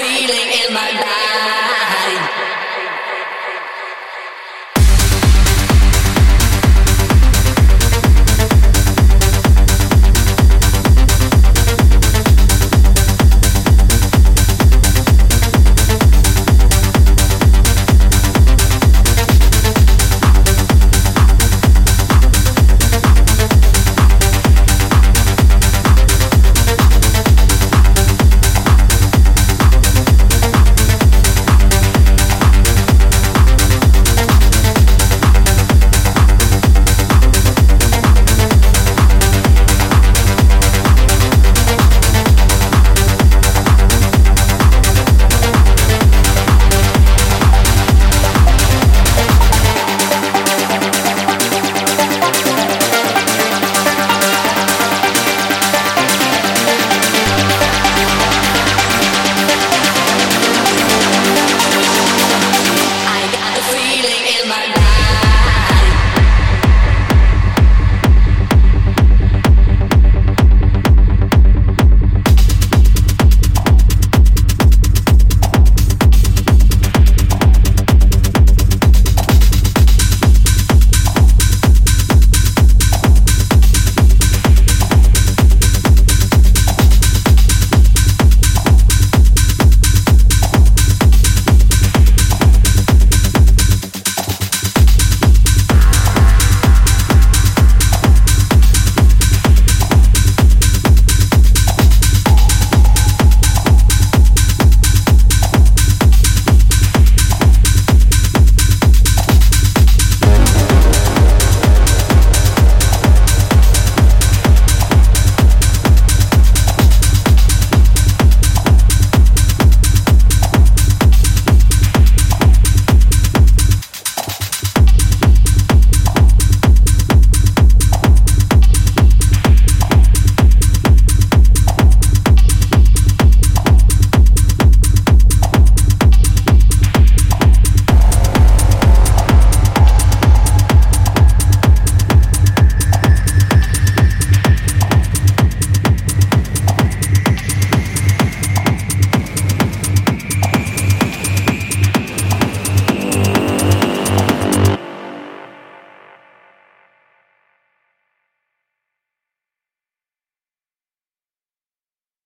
feeling in my body.